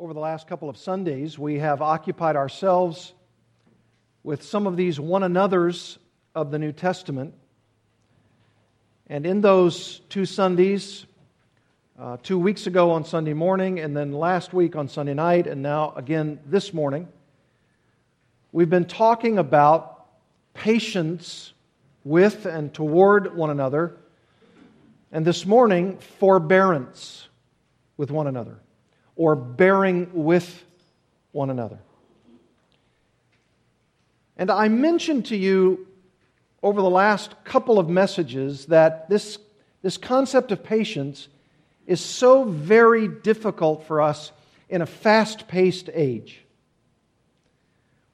over the last couple of Sundays, we have occupied ourselves with some of these one another's of the New Testament. And in those two Sundays, uh, two weeks ago on Sunday morning, and then last week on Sunday night, and now again this morning, we've been talking about patience with and toward one another, and this morning, forbearance with one another or bearing with one another. And I mentioned to you over the last couple of messages that this, this concept of patience is so very difficult for us in a fast paced age.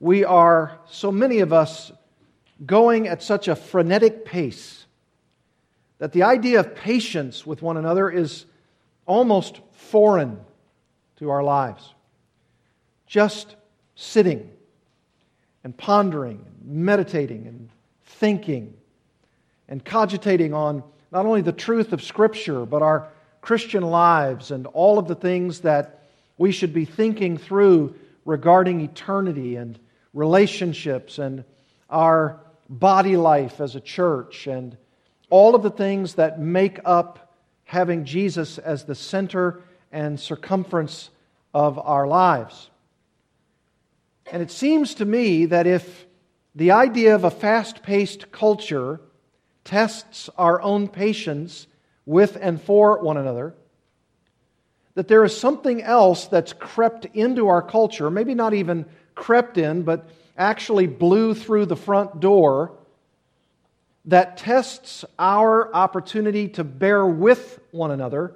We are, so many of us, going at such a frenetic pace that the idea of patience with one another is almost foreign to our lives. Just sitting and pondering, and meditating and thinking and cogitating on not only the truth of Scripture, but our Christian lives and all of the things that we should be thinking through regarding eternity and relationships and our body life as a church and all of the things that make up having Jesus as the center and circumference of our lives. And it seems to me that if the idea of a fast paced culture tests our own patience with and for one another, that there is something else that's crept into our culture, maybe not even crept in, but actually blew through the front door, that tests our opportunity to bear with one another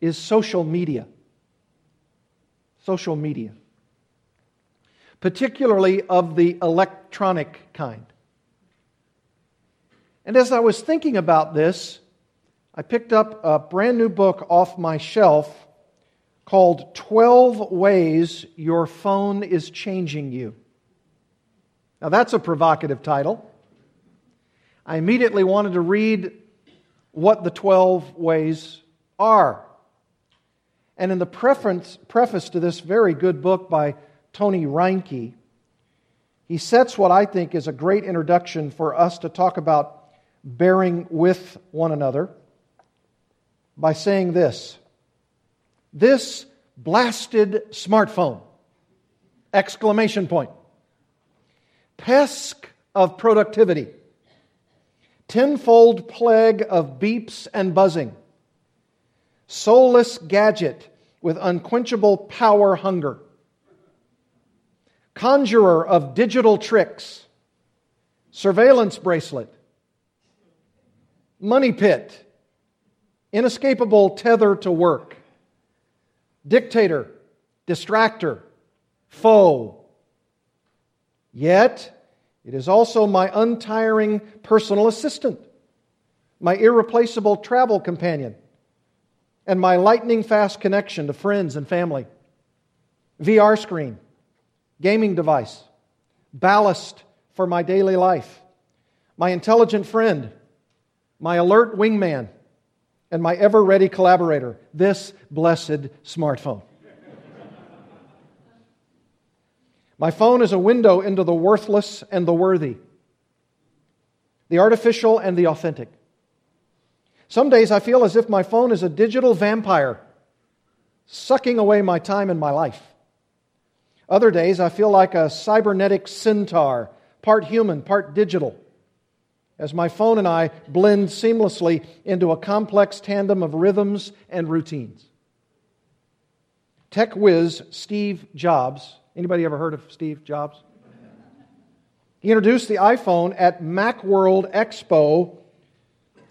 is social media. Social media. Particularly of the electronic kind. And as I was thinking about this, I picked up a brand new book off my shelf called 12 Ways Your Phone is Changing You. Now, that's a provocative title. I immediately wanted to read what the 12 ways are. And in the preface, preface to this very good book by Tony Reinke, he sets what I think is a great introduction for us to talk about bearing with one another by saying this This blasted smartphone! Exclamation point. Pesk of productivity. Tenfold plague of beeps and buzzing soulless gadget with unquenchable power hunger, conjurer of digital tricks, surveillance bracelet, money pit, inescapable tether to work, dictator, distractor, foe. Yet, it is also my untiring personal assistant, my irreplaceable travel companion and my lightning fast connection to friends and family, VR screen, gaming device, ballast for my daily life, my intelligent friend, my alert wingman, and my ever ready collaborator, this blessed smartphone. my phone is a window into the worthless and the worthy, the artificial and the authentic. Some days I feel as if my phone is a digital vampire, sucking away my time and my life. Other days I feel like a cybernetic centaur, part human, part digital, as my phone and I blend seamlessly into a complex tandem of rhythms and routines. Tech whiz Steve Jobs. Anybody ever heard of Steve Jobs? He introduced the iPhone at Macworld Expo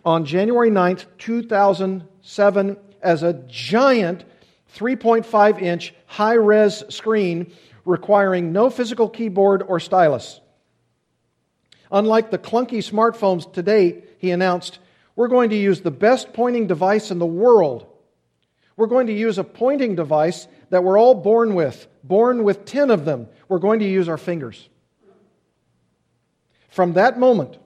on January 9th, 2007, as a giant 3.5 inch high res screen requiring no physical keyboard or stylus. Unlike the clunky smartphones to date, he announced, we're going to use the best pointing device in the world. We're going to use a pointing device that we're all born with, born with 10 of them. We're going to use our fingers. From that moment,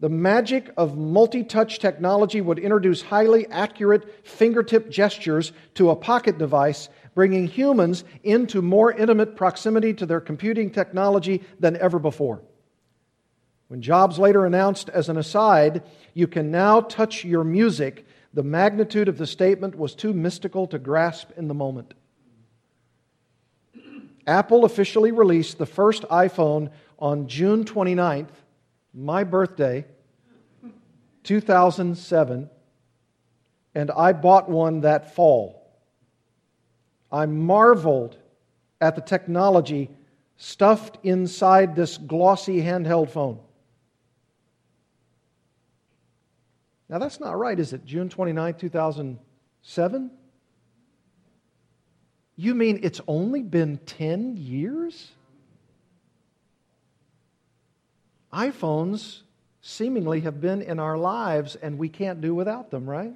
The magic of multi touch technology would introduce highly accurate fingertip gestures to a pocket device, bringing humans into more intimate proximity to their computing technology than ever before. When Jobs later announced, as an aside, you can now touch your music, the magnitude of the statement was too mystical to grasp in the moment. Apple officially released the first iPhone on June 29th, my birthday, 2007, and I bought one that fall. I marveled at the technology stuffed inside this glossy handheld phone. Now, that's not right, is it? June 29, 2007? You mean it's only been 10 years? iPhones seemingly have been in our lives and we can't do without them, right?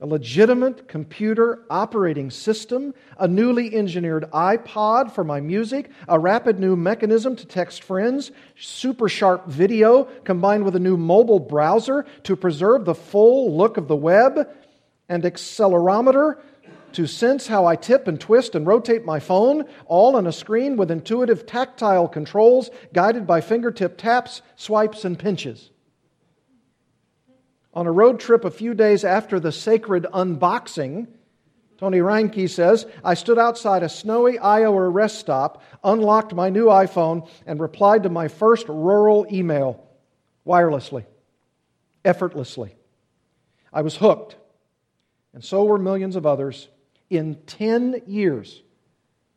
A legitimate computer operating system, a newly engineered iPod for my music, a rapid new mechanism to text friends, super sharp video combined with a new mobile browser to preserve the full look of the web, and accelerometer to sense how I tip and twist and rotate my phone, all on a screen with intuitive tactile controls guided by fingertip taps, swipes, and pinches. On a road trip a few days after the sacred unboxing, Tony Reinke says, I stood outside a snowy Iowa rest stop, unlocked my new iPhone, and replied to my first rural email wirelessly, effortlessly. I was hooked, and so were millions of others in 10 years,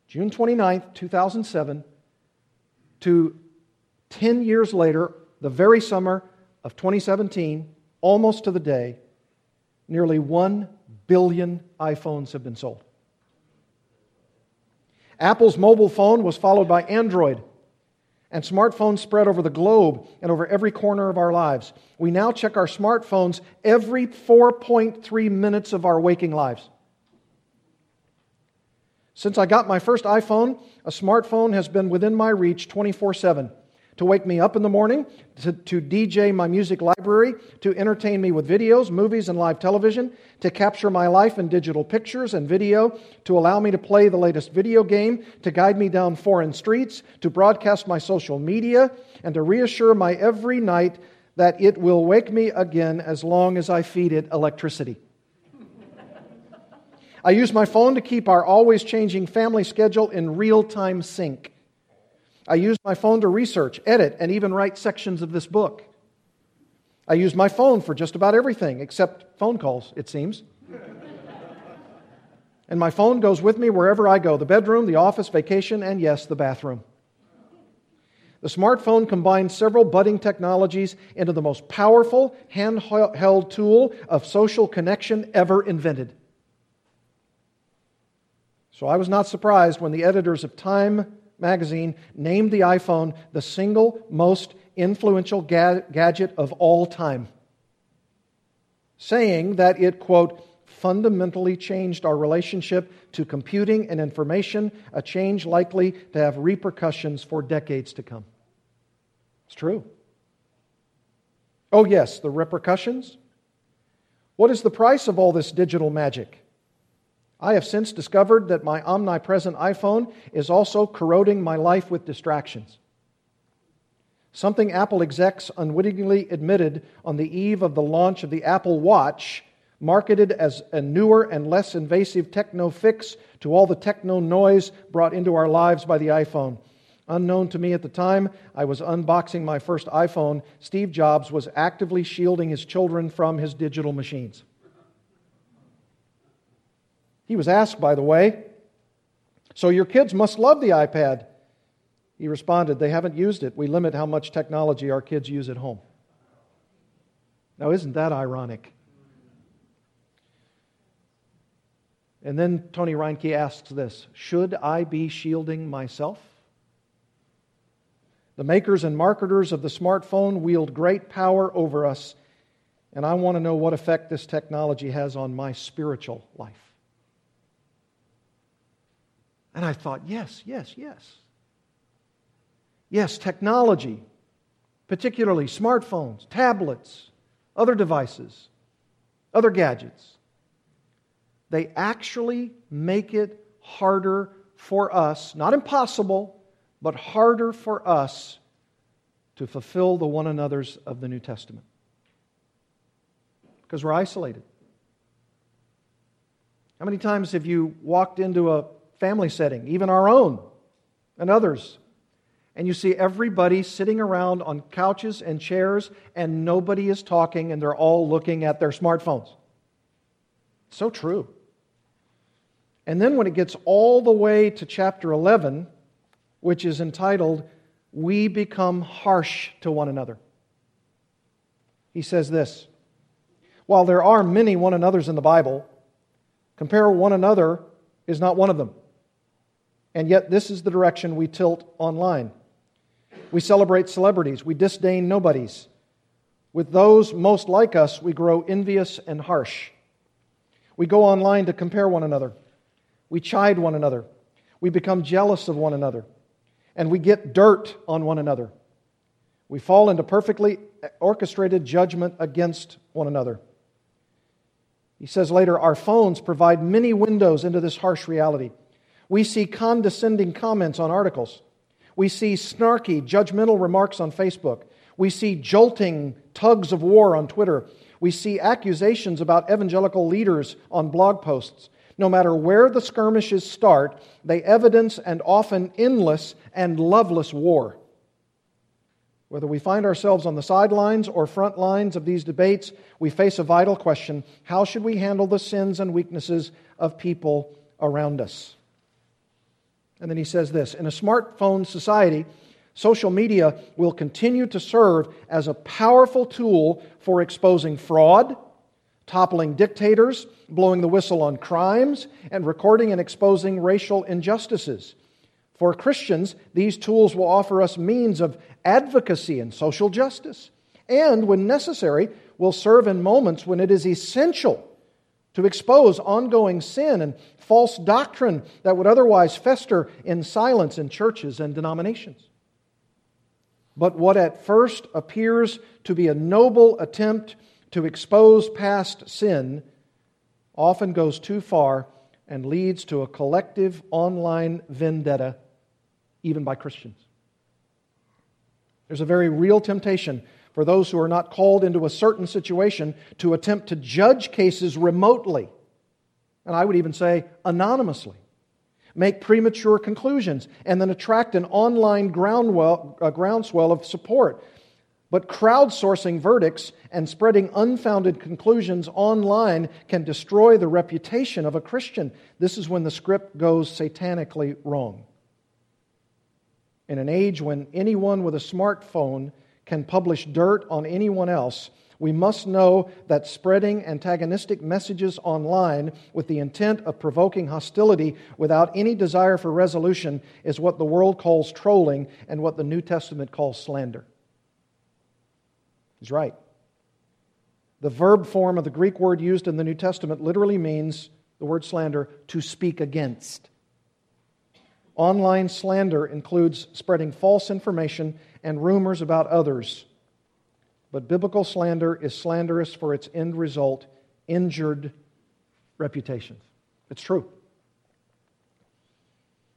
June 29th, 2007, to 10 years later, the very summer of 2017, almost to the day, nearly 1 billion iPhones have been sold. Apple's mobile phone was followed by Android, and smartphones spread over the globe and over every corner of our lives. We now check our smartphones every 4.3 minutes of our waking lives. Since I got my first iPhone, a smartphone has been within my reach 24 7 to wake me up in the morning, to, to, DJ my music library, to entertain me with videos, movies, and live television, to capture my life in digital pictures and video, to allow me to play the latest video game, to guide me down foreign streets, to broadcast my social media, and to reassure my every night that it will wake me again as long as I feed it electricity. I use my phone to keep our always changing family schedule in real time sync. I use my phone to research, edit, and even write sections of this book. I use my phone for just about everything except phone calls, it seems. and my phone goes with me wherever I go the bedroom, the office, vacation, and yes, the bathroom. The smartphone combines several budding technologies into the most powerful handheld tool of social connection ever invented. So I was not surprised when the editors of Time magazine named the iPhone the single most influential ga- gadget of all time, saying that it, quote, fundamentally changed our relationship to computing and information, a change likely to have repercussions for decades to come. It's true. Oh, yes, the repercussions. What is the price of all this digital magic? I have since discovered that my omnipresent iPhone is also corroding my life with distractions. Something Apple execs unwittingly admitted on the eve of the launch of the Apple Watch, marketed as a newer and less invasive techno fix to all the techno noise brought into our lives by the iPhone. Unknown to me at the time, I was unboxing my first iPhone. Steve Jobs was actively shielding his children from his digital machines. He was asked, by the way, so your kids must love the iPad. He responded, They haven't used it. We limit how much technology our kids use at home. Now, isn't that ironic? And then Tony Reinke asks this Should I be shielding myself? The makers and marketers of the smartphone wield great power over us, and I want to know what effect this technology has on my spiritual life. And I thought, yes, yes, yes. Yes, technology particularly smartphones, tablets, other devices, other gadgets, they actually make it harder for us, not impossible, but harder for us to fulfill the one another's of the New Testament. Because we're isolated. How many times have you walked into a family setting, even our own and others, and you see everybody sitting around on couches and chairs and nobody is talking and they're all looking at their smartphones? So true. And then when it gets all the way to chapter 11, which is entitled, We Become Harsh to One Another, he says this While there are many one another's in the Bible, Compare one another is not one of them. And yet, this is the direction we tilt online. We celebrate celebrities, we disdain nobodies. With those most like us, we grow envious and harsh. We go online to compare one another. We chide one another. We become jealous of one another. And we get dirt on one another. We fall into perfectly orchestrated judgment against one another. He says later, our phones provide many windows into this harsh reality. We see condescending comments on articles. We see snarky, judgmental remarks on Facebook. We see jolting tugs of war on Twitter. We see accusations about evangelical leaders on blog posts. No matter where the skirmishes start, they evidence an often endless and loveless war. Whether we find ourselves on the sidelines or front lines of these debates, we face a vital question how should we handle the sins and weaknesses of people around us? And then he says this In a smartphone society, social media will continue to serve as a powerful tool for exposing fraud, toppling dictators, blowing the whistle on crimes, and recording and exposing racial injustices. For Christians, these tools will offer us means of advocacy and social justice, and when necessary, will serve in moments when it is essential to expose ongoing sin and false doctrine that would otherwise fester in silence in churches and denominations. But what at first appears to be a noble attempt to expose past sin often goes too far and leads to a collective online vendetta even by Christians. There's a very real temptation for those who are not called into a certain situation to attempt to judge cases remotely, and I would even say anonymously, make premature conclusions, and then attract an online groundswell of support. But crowdsourcing verdicts and spreading unfounded conclusions online can destroy the reputation of a Christian. This is when the script goes satanically wrong in an age when anyone with a smartphone can publish dirt on anyone else, we must know that spreading antagonistic messages online with the intent of provoking hostility without any desire for resolution is what the world calls trolling and what the New Testament calls slander. He's right. The verb form of the Greek word used in the New Testament literally means the word slander to speak against. Online slander includes spreading false information and rumors about others. But biblical slander is slanderous for its end result injured reputations. It's true.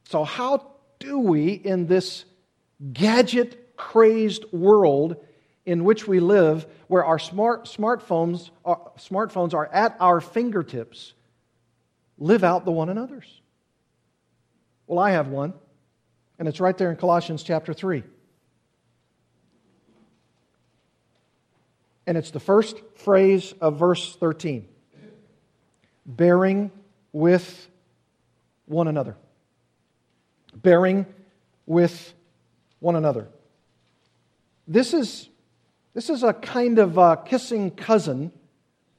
So, how do we, in this gadget crazed world in which we live, where our smart, smartphones, are, smartphones are at our fingertips, live out the one another's? Well, I have one, and it's right there in Colossians chapter 3. And it's the first phrase of verse 13 bearing with one another. Bearing with one another. This is, this is a kind of a kissing cousin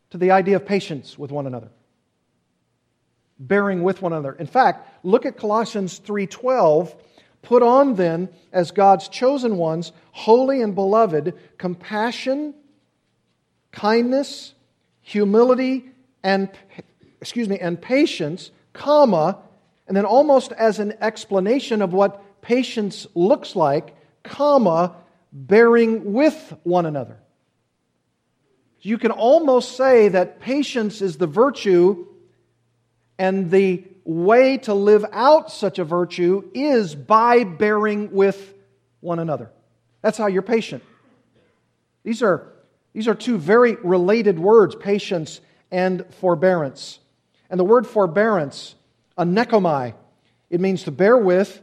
to the idea of patience with one another bearing with one another. In fact, look at Colossians 3:12. Put on then as God's chosen ones, holy and beloved, compassion, kindness, humility and excuse me, and patience, comma, and then almost as an explanation of what patience looks like, comma, bearing with one another. You can almost say that patience is the virtue, and the way to live out such a virtue is by bearing with one another. That's how you're patient. These are, these are two very related words patience and forbearance. And the word forbearance, anekomai, it means to bear with,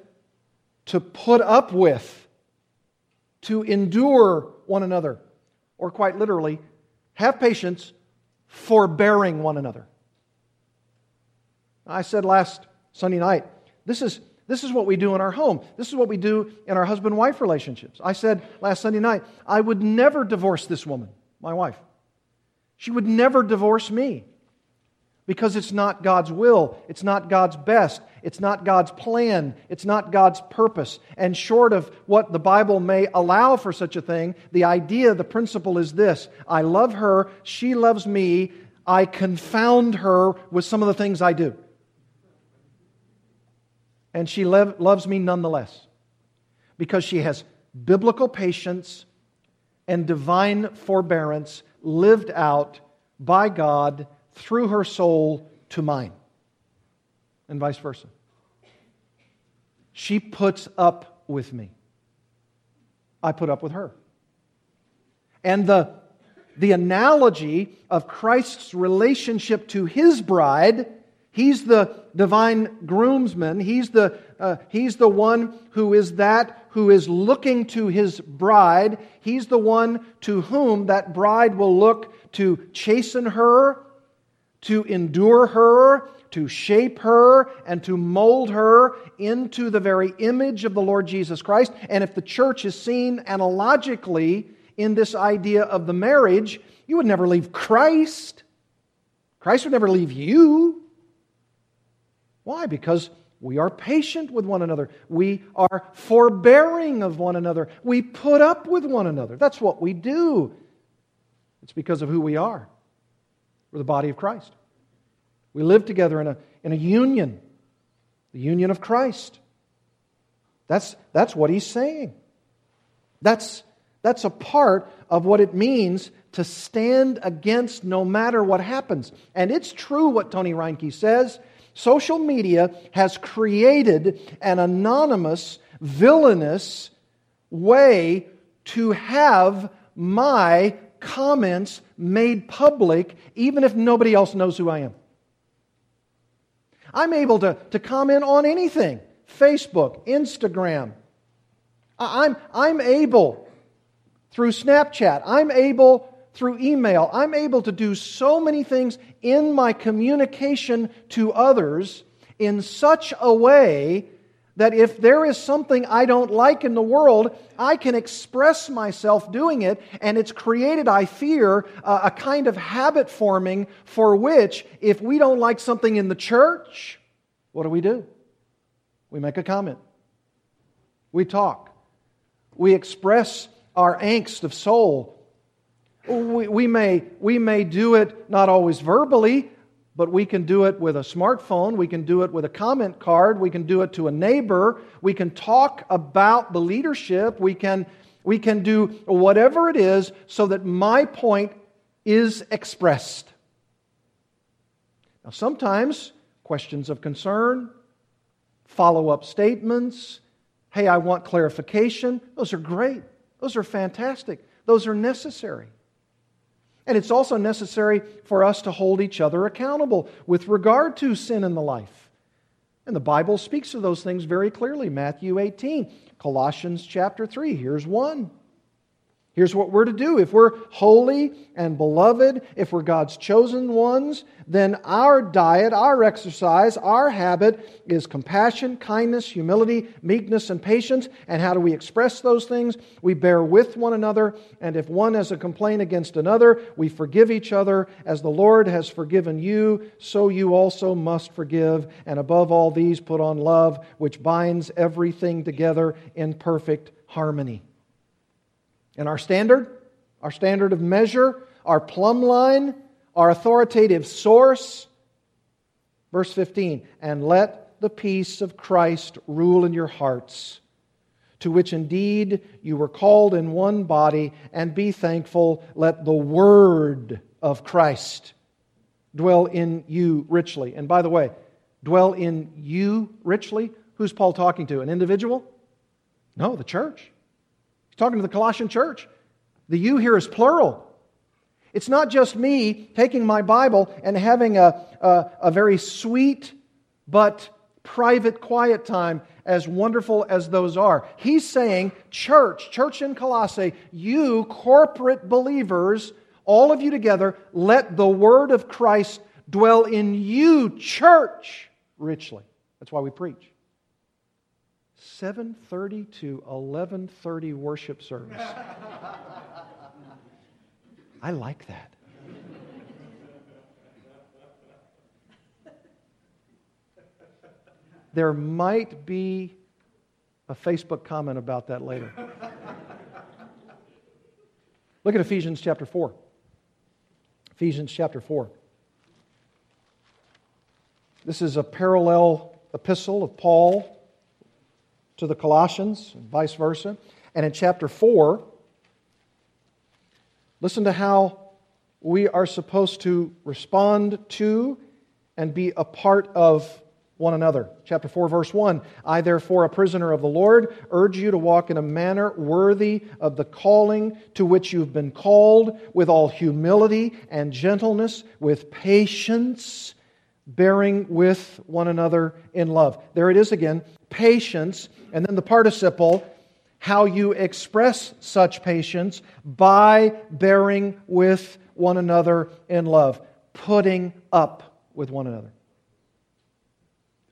to put up with, to endure one another, or quite literally, have patience, forbearing one another. I said last Sunday night, this is, this is what we do in our home. This is what we do in our husband wife relationships. I said last Sunday night, I would never divorce this woman, my wife. She would never divorce me because it's not God's will, it's not God's best, it's not God's plan, it's not God's purpose. And short of what the Bible may allow for such a thing, the idea, the principle is this I love her, she loves me, I confound her with some of the things I do. And she loves me nonetheless because she has biblical patience and divine forbearance lived out by God through her soul to mine, and vice versa. She puts up with me. I put up with her. And the, the analogy of Christ's relationship to his bride, he's the divine groomsman, he's the, uh, he's the one who is that who is looking to his bride, he's the one to whom that bride will look to chasten her to endure her, to shape her, and to mold her into the very image of the Lord Jesus Christ. And if the church is seen analogically in this idea of the marriage, you would never leave Christ. Christ would never leave you. Why? Because we are patient with one another. We are forbearing of one another. We put up with one another. That's what we do. It's because of who we are. We're the body of Christ. We live together in a, in a union, the union of Christ. That's, that's what he's saying. That's, that's a part of what it means to stand against no matter what happens. And it's true what Tony Reinke says. Social media has created an anonymous, villainous way to have my comments made public, even if nobody else knows who I am. I'm able to, to comment on anything Facebook, Instagram. I'm, I'm able through Snapchat, I'm able through email, I'm able to do so many things in my communication to others in such a way that if there is something I don't like in the world, I can express myself doing it, and it's created, I fear, a kind of habit forming for which, if we don't like something in the church, what do we do? We make a comment. We talk. We express our angst of soul. We, we, may, we may do it not always verbally, but we can do it with a smartphone. We can do it with a comment card. We can do it to a neighbor. We can talk about the leadership. We can, we can do whatever it is so that my point is expressed. Now, sometimes questions of concern, follow up statements, hey, I want clarification, those are great. Those are fantastic. Those are necessary. And it's also necessary for us to hold each other accountable with regard to sin in the life. And the Bible speaks of those things very clearly. Matthew 18, Colossians chapter 3, here's one. Here's what we're to do. If we're holy and beloved, if we're God's chosen ones, then our diet, our exercise, our habit is compassion, kindness, humility, meekness, and patience. And how do we express those things? We bear with one another, and if one has a complaint against another, we forgive each other. As the Lord has forgiven you, so you also must forgive. And above all these, put on love, which binds everything together in perfect harmony. And our standard, our standard of measure, our plumb line, our authoritative source. Verse 15, and let the peace of Christ rule in your hearts, to which indeed you were called in one body, and be thankful. Let the word of Christ dwell in you richly. And by the way, dwell in you richly? Who's Paul talking to? An individual? No, the church. Talking to the Colossian church. The you here is plural. It's not just me taking my Bible and having a, a, a very sweet but private, quiet time, as wonderful as those are. He's saying, church, church in Colossae, you corporate believers, all of you together, let the word of Christ dwell in you, church, richly. That's why we preach. 7:30 to 11:30 worship service. I like that. There might be a Facebook comment about that later. Look at Ephesians chapter 4. Ephesians chapter 4. This is a parallel epistle of Paul to the Colossians, and vice versa. And in chapter 4, listen to how we are supposed to respond to and be a part of one another. Chapter 4, verse 1 I, therefore, a prisoner of the Lord, urge you to walk in a manner worthy of the calling to which you've been called, with all humility and gentleness, with patience, bearing with one another in love. There it is again patience, and then the participle. How you express such patience by bearing with one another in love, putting up with one another.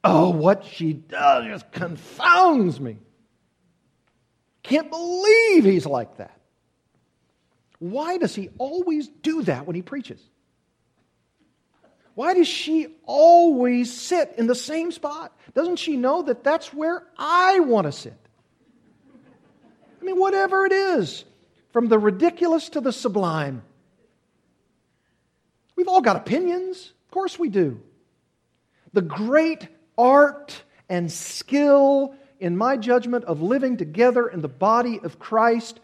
Oh, what she does just confounds me. Can't believe he's like that. Why does he always do that when he preaches? Why does she always sit in the same spot? Doesn't she know that that's where I want to sit? I mean, whatever it is, from the ridiculous to the sublime. We've all got opinions. Of course we do. The great art and skill, in my judgment, of living together in the body of Christ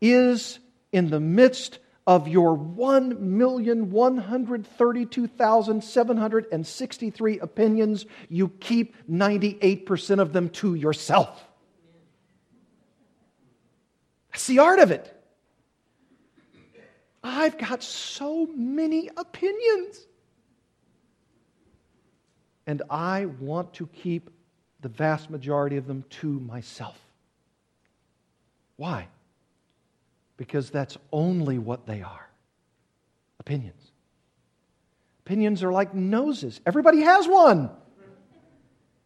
is in the midst of your 1,132,763 opinions, you keep 98% of them to yourself. That's the art of it. I've got so many opinions. And I want to keep the vast majority of them to myself. Why? Because that's only what they are opinions. Opinions are like noses, everybody has one.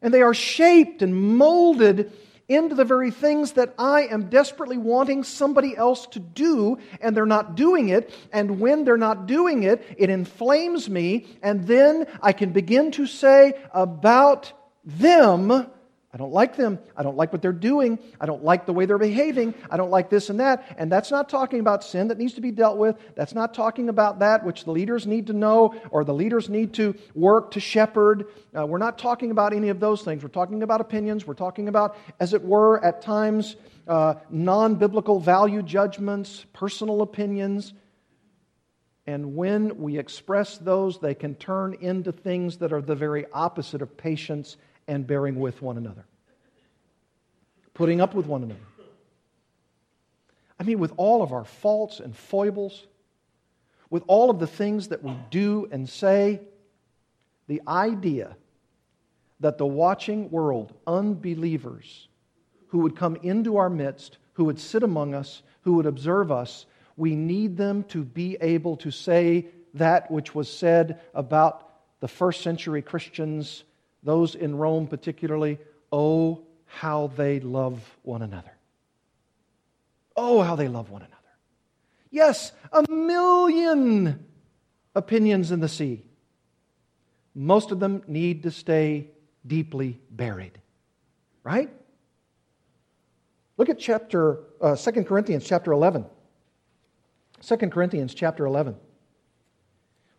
And they are shaped and molded into the very things that I am desperately wanting somebody else to do, and they're not doing it. And when they're not doing it, it inflames me, and then I can begin to say about them, I don't like them. I don't like what they're doing. I don't like the way they're behaving. I don't like this and that. And that's not talking about sin that needs to be dealt with. That's not talking about that which the leaders need to know or the leaders need to work to shepherd. Uh, we're not talking about any of those things. We're talking about opinions. We're talking about, as it were, at times, uh, non biblical value judgments, personal opinions. And when we express those, they can turn into things that are the very opposite of patience and bearing with one another, putting up with one another. I mean, with all of our faults and foibles, with all of the things that we do and say, the idea that the watching world, unbelievers, who would come into our midst, who would sit among us, who would observe us, we need them to be able to say that which was said about the first century Christians those in Rome particularly, oh, how they love one another. Oh, how they love one another. Yes, a million opinions in the sea. Most of them need to stay deeply buried. Right? Look at chapter uh, 2 Corinthians chapter 11. 2 Corinthians chapter 11.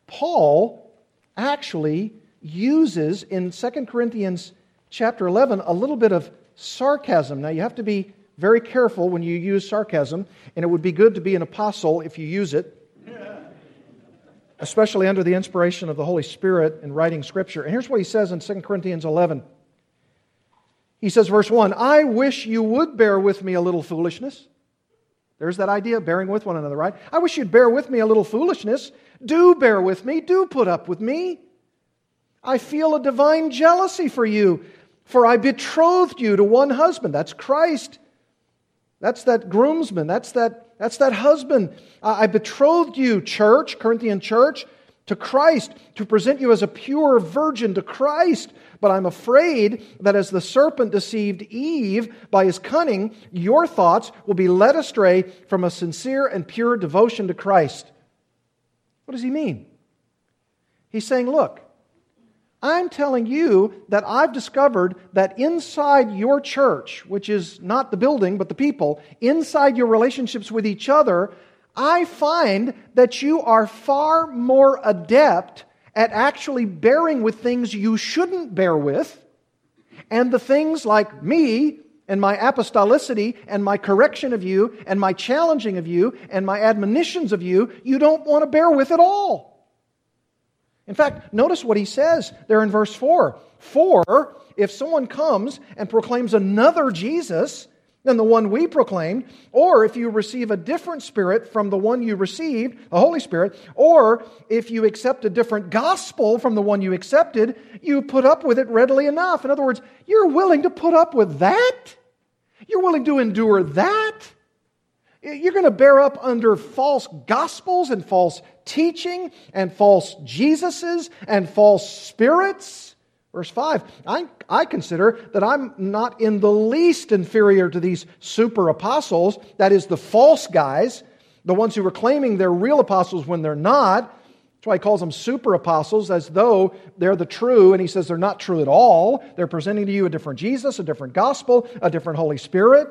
Paul actually uses in 2 Corinthians chapter 11 a little bit of sarcasm. Now, you have to be very careful when you use sarcasm, and it would be good to be an apostle if you use it, especially under the inspiration of the Holy Spirit in writing Scripture. And here's what he says in 2 Corinthians 11. He says, verse 1 I wish you would bear with me a little foolishness. There's that idea, of bearing with one another, right? I wish you'd bear with me a little foolishness. Do bear with me. Do put up with me. I feel a divine jealousy for you, for I betrothed you to one husband. That's Christ. That's that groomsman. That's that, that's that husband. I betrothed you, church, Corinthian church, to Christ, to present you as a pure virgin to Christ. But I'm afraid that as the serpent deceived Eve by his cunning, your thoughts will be led astray from a sincere and pure devotion to Christ. What does he mean? He's saying, look, I'm telling you that I've discovered that inside your church, which is not the building, but the people, inside your relationships with each other, I find that you are far more adept at actually bearing with things you shouldn't bear with, and the things like me and my apostolicity and my correction of you and my challenging of you and my admonitions of you, you don't want to bear with at all. In fact, notice what he says there in verse 4. For if someone comes and proclaims another Jesus than the one we proclaimed, or if you receive a different spirit from the one you received, the Holy Spirit, or if you accept a different gospel from the one you accepted, you put up with it readily enough. In other words, you're willing to put up with that? You're willing to endure that? You're going to bear up under false gospels and false teaching and false Jesuses and false spirits. Verse 5 I, I consider that I'm not in the least inferior to these super apostles, that is, the false guys, the ones who are claiming they're real apostles when they're not. That's why he calls them super apostles, as though they're the true, and he says they're not true at all. They're presenting to you a different Jesus, a different gospel, a different Holy Spirit.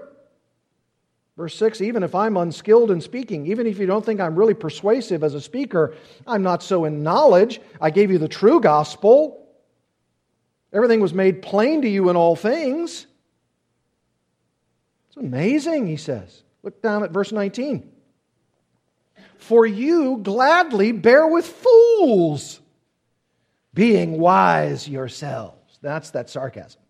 Verse 6 Even if I'm unskilled in speaking, even if you don't think I'm really persuasive as a speaker, I'm not so in knowledge. I gave you the true gospel. Everything was made plain to you in all things. It's amazing, he says. Look down at verse 19. For you gladly bear with fools, being wise yourselves. That's that sarcasm.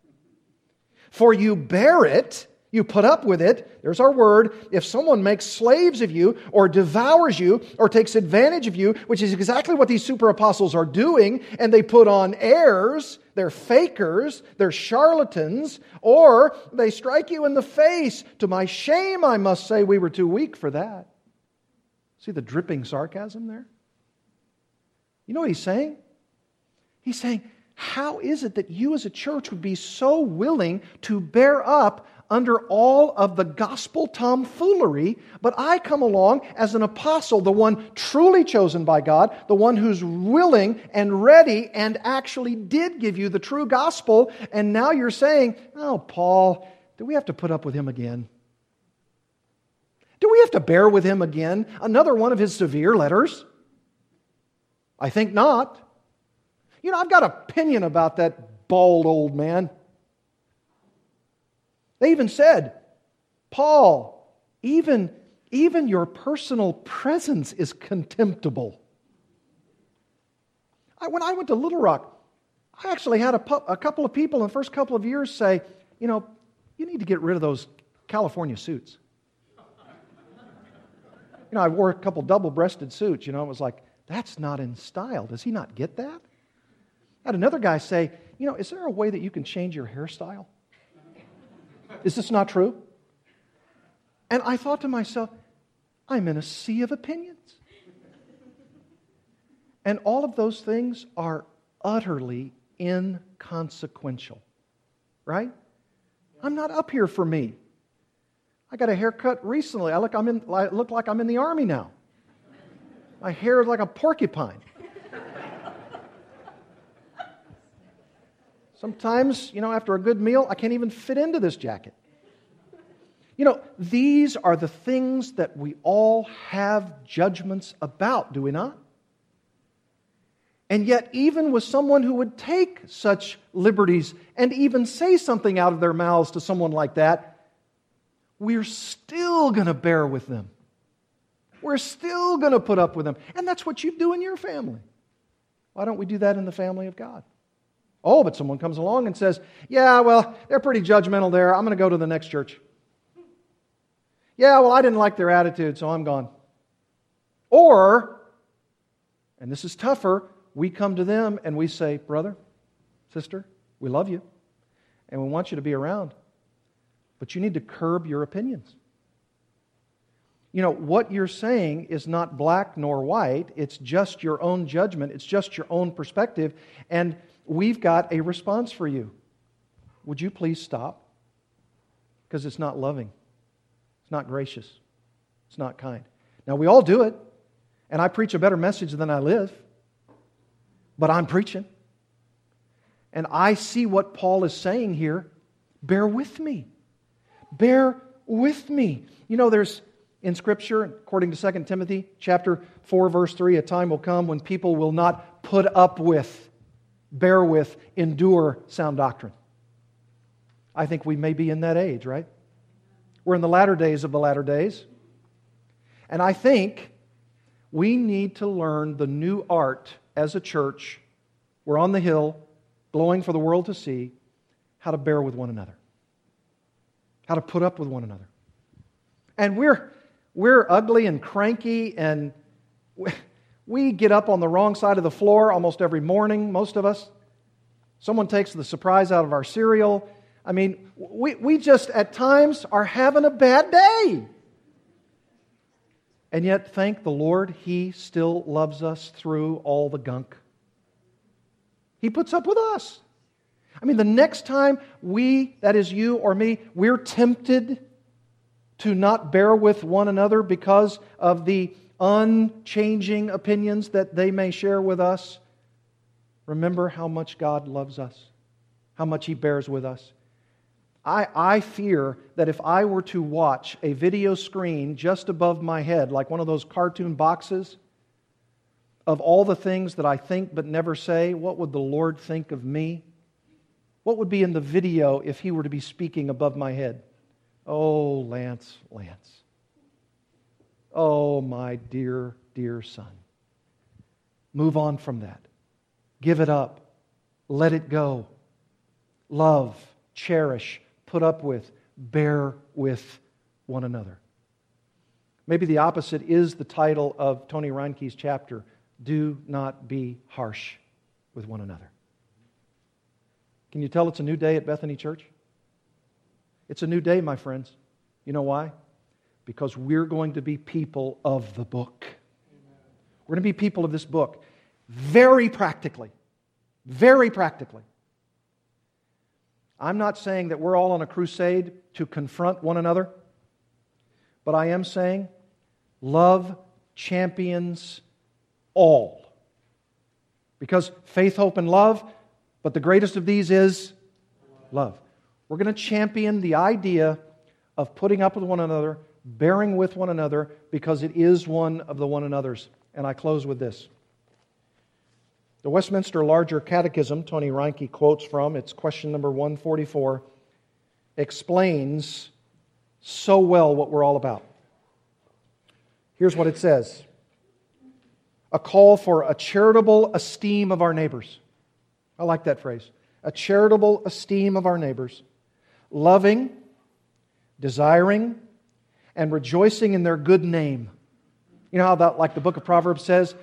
For you bear it you put up with it. There's our word. If someone makes slaves of you, or devours you, or takes advantage of you, which is exactly what these super apostles are doing, and they put on airs, they're fakers, they're charlatans, or they strike you in the face. To my shame, I must say, we were too weak for that. See the dripping sarcasm there? You know what he's saying? He's saying, how is it that you as a church would be so willing to bear up under all of the gospel tomfoolery, but I come along as an apostle, the one truly chosen by God, the one who's willing and ready and actually did give you the true gospel, and now you're saying, Oh, Paul, do we have to put up with him again? Do we have to bear with him again? Another one of his severe letters? I think not. You know, I've got an opinion about that bald old man. They even said, Paul, even, even your personal presence is contemptible. I, when I went to Little Rock, I actually had a, pu- a couple of people in the first couple of years say, you know, you need to get rid of those California suits. you know, I wore a couple double breasted suits, you know, it was like, that's not in style. Does he not get that? I had another guy say, you know, is there a way that you can change your hairstyle? Is this not true? And I thought to myself, I'm in a sea of opinions. And all of those things are utterly inconsequential, right? I'm not up here for me. I got a haircut recently. I look, I'm in, I look like I'm in the army now. My hair is like a porcupine. Sometimes, you know, after a good meal, I can't even fit into this jacket. You know, these are the things that we all have judgments about, do we not? And yet, even with someone who would take such liberties and even say something out of their mouths to someone like that, we're still going to bear with them. We're still going to put up with them. And that's what you do in your family. Why don't we do that in the family of God? Oh, but someone comes along and says, Yeah, well, they're pretty judgmental there. I'm going to go to the next church. Yeah, well, I didn't like their attitude, so I'm gone. Or, and this is tougher, we come to them and we say, Brother, sister, we love you and we want you to be around, but you need to curb your opinions. You know, what you're saying is not black nor white, it's just your own judgment, it's just your own perspective, and we've got a response for you. Would you please stop? Because it's not loving, it's not gracious, it's not kind. Now, we all do it, and I preach a better message than I live but I'm preaching. And I see what Paul is saying here. Bear with me. Bear with me. You know, there's in Scripture, according to 2 Timothy chapter 4, verse 3, a time will come when people will not put up with, bear with, endure sound doctrine. I think we may be in that age, right? We're in the latter days of the latter days. And I think we need to learn the new art as a church, we're on the hill, glowing for the world to see, how to bear with one another, how to put up with one another. And we're, we're ugly and cranky, and we get up on the wrong side of the floor almost every morning, most of us. Someone takes the surprise out of our cereal. I mean, we, we just at times are having a bad day. And yet, thank the Lord, He still loves us through all the gunk. He puts up with us. I mean, the next time we, that is you or me, we're tempted to not bear with one another because of the unchanging opinions that they may share with us, remember how much God loves us, how much He bears with us. I, I fear that if I were to watch a video screen just above my head, like one of those cartoon boxes, of all the things that I think but never say, what would the Lord think of me? What would be in the video if He were to be speaking above my head? Oh, Lance, Lance. Oh, my dear, dear son. Move on from that. Give it up. Let it go. Love, cherish, put up with, bear with one another. Maybe the opposite is the title of Tony Reinke's chapter Do Not Be Harsh with One Another. Can you tell it's a new day at Bethany Church? It's a new day, my friends. You know why? Because we're going to be people of the book. We're going to be people of this book very practically. Very practically. I'm not saying that we're all on a crusade to confront one another, but I am saying love champions all. Because faith, hope, and love, but the greatest of these is love. We're going to champion the idea of putting up with one another, bearing with one another, because it is one of the one another's. And I close with this. The Westminster Larger Catechism, Tony Reinke quotes from, it's question number 144, explains so well what we're all about. Here's what it says a call for a charitable esteem of our neighbors. I like that phrase. A charitable esteem of our neighbors, loving, desiring, and rejoicing in their good name. You know how that, like the book of Proverbs says,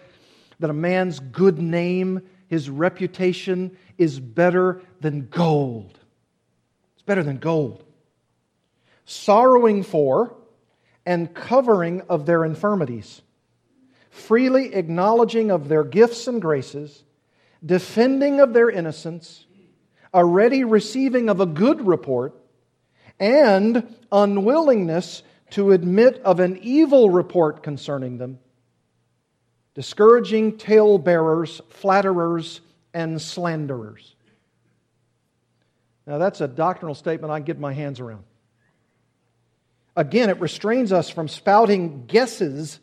that a man's good name, his reputation, is better than gold. It's better than gold. Sorrowing for and covering of their infirmities, freely acknowledging of their gifts and graces, defending of their innocence, a ready receiving of a good report, and unwillingness to admit of an evil report concerning them discouraging talebearers, flatterers, and slanderers. Now, that's a doctrinal statement I can get my hands around. Again, it restrains us from spouting guesses,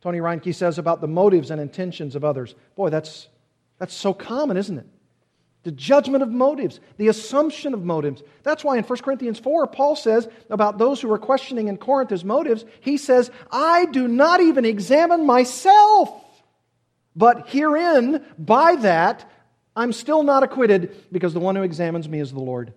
Tony Reinke says, about the motives and intentions of others. Boy, that's, That's so common, isn't it? The judgment of motives, the assumption of motives. That's why in 1 Corinthians 4, Paul says about those who are questioning in Corinth his motives, he says, I do not even examine myself. But herein, by that, I'm still not acquitted because the one who examines me is the Lord.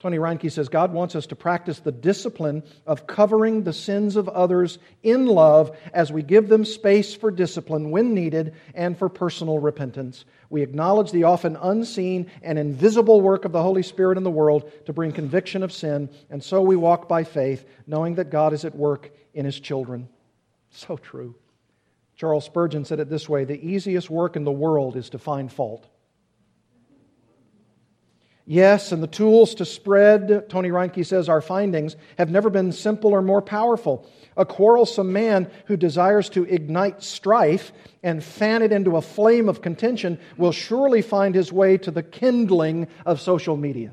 Tony Reinke says God wants us to practice the discipline of covering the sins of others in love as we give them space for discipline when needed and for personal repentance. We acknowledge the often unseen and invisible work of the Holy Spirit in the world to bring conviction of sin, and so we walk by faith, knowing that God is at work in His children. So true. Charles Spurgeon said it this way The easiest work in the world is to find fault. Yes, and the tools to spread, Tony Reinke says, our findings have never been simple or more powerful. A quarrelsome man who desires to ignite strife and fan it into a flame of contention will surely find his way to the kindling of social media.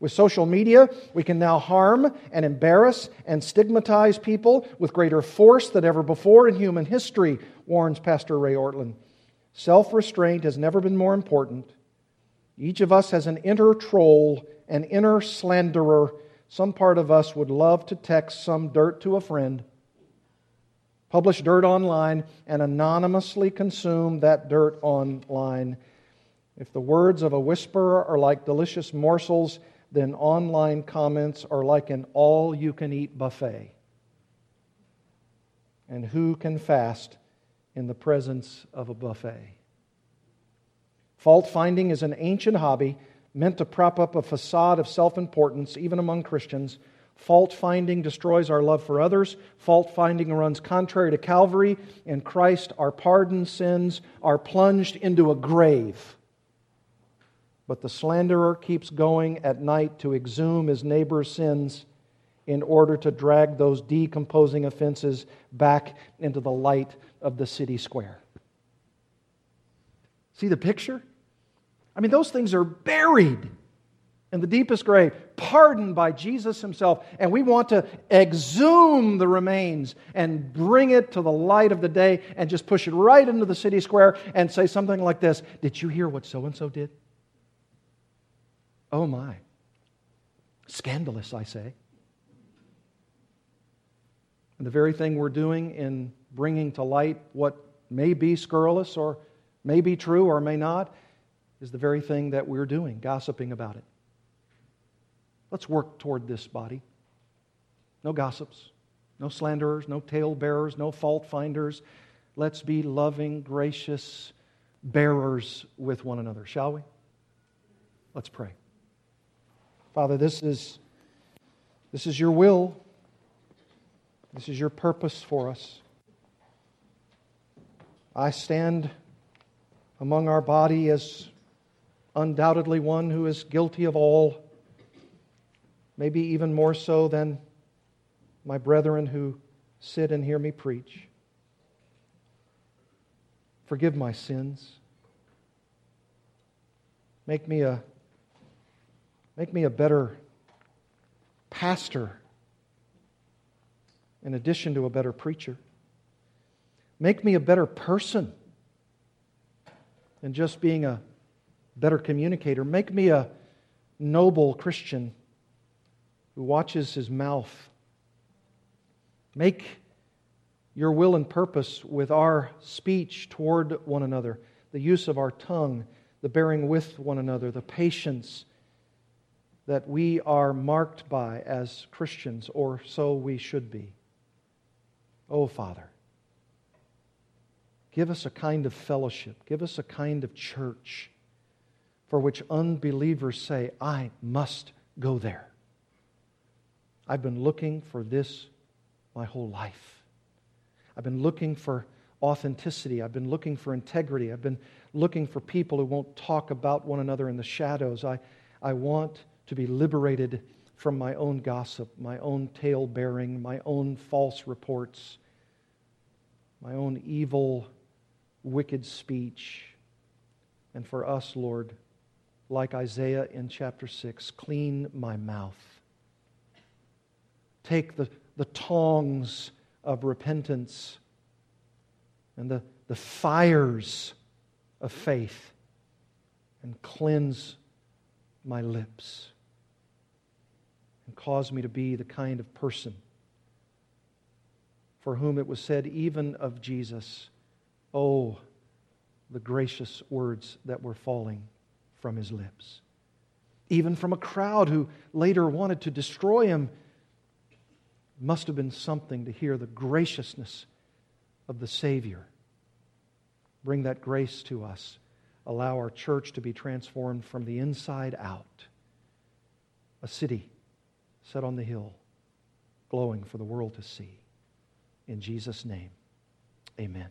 With social media, we can now harm and embarrass and stigmatize people with greater force than ever before in human history, warns Pastor Ray Ortlund. Self restraint has never been more important. Each of us has an inner troll, an inner slanderer. Some part of us would love to text some dirt to a friend, publish dirt online, and anonymously consume that dirt online. If the words of a whisperer are like delicious morsels, then online comments are like an all you can eat buffet. And who can fast in the presence of a buffet? Fault finding is an ancient hobby meant to prop up a facade of self importance, even among Christians. Fault finding destroys our love for others. Fault finding runs contrary to Calvary. and Christ, our pardoned sins are plunged into a grave. But the slanderer keeps going at night to exhume his neighbor's sins in order to drag those decomposing offenses back into the light of the city square. See the picture? I mean, those things are buried in the deepest grave, pardoned by Jesus himself. And we want to exhume the remains and bring it to the light of the day and just push it right into the city square and say something like this Did you hear what so and so did? Oh my. Scandalous, I say. And the very thing we're doing in bringing to light what may be scurrilous or may be true or may not is the very thing that we're doing, gossiping about it. Let's work toward this body. No gossips, no slanderers, no talebearers, no fault finders. Let's be loving, gracious bearers with one another, shall we? Let's pray. Father, this is, this is your will. This is your purpose for us. I stand among our body as undoubtedly one who is guilty of all, maybe even more so than my brethren who sit and hear me preach. Forgive my sins. Make me a, make me a better pastor in addition to a better preacher. Make me a better person than just being a better communicator. Make me a noble Christian who watches his mouth. Make your will and purpose with our speech toward one another, the use of our tongue, the bearing with one another, the patience that we are marked by as Christians, or so we should be. Oh, Father, give us a kind of fellowship, give us a kind of church for which unbelievers say, I must go there. I've been looking for this my whole life. I've been looking for authenticity. I've been looking for integrity. I've been looking for people who won't talk about one another in the shadows. I, I want to be liberated from my own gossip, my own tale bearing, my own false reports, my own evil, wicked speech. And for us, Lord, like Isaiah in chapter 6 clean my mouth. Take the, the tongs of repentance and the, the fires of faith and cleanse my lips and cause me to be the kind of person for whom it was said, even of Jesus, Oh, the gracious words that were falling from his lips. Even from a crowd who later wanted to destroy him, must have been something to hear the graciousness of the Savior. Bring that grace to us. Allow our church to be transformed from the inside out. A city set on the hill, glowing for the world to see. In Jesus' name, amen.